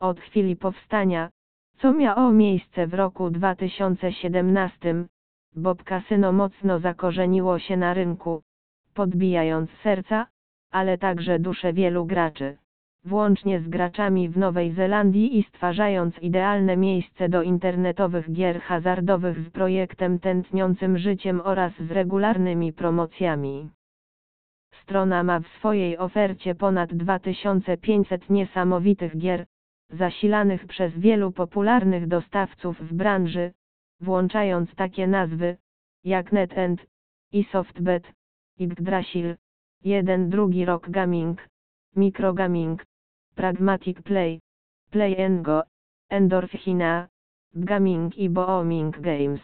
od chwili powstania, co miało miejsce w roku 2017, Bob Casino mocno zakorzeniło się na rynku, podbijając serca, ale także dusze wielu graczy, włącznie z graczami w Nowej Zelandii i stwarzając idealne miejsce do internetowych gier hazardowych z projektem tętniącym życiem oraz z regularnymi promocjami. Strona ma w swojej ofercie ponad 2500 niesamowitych gier, zasilanych przez wielu popularnych dostawców w branży, włączając takie nazwy, jak NetEnt, i SoftBet, Yggdrasil, jeden drugi Rock Gaming, Microgaming, Pragmatic Play, Play Go, Endorphina, Gaming i Booming Games.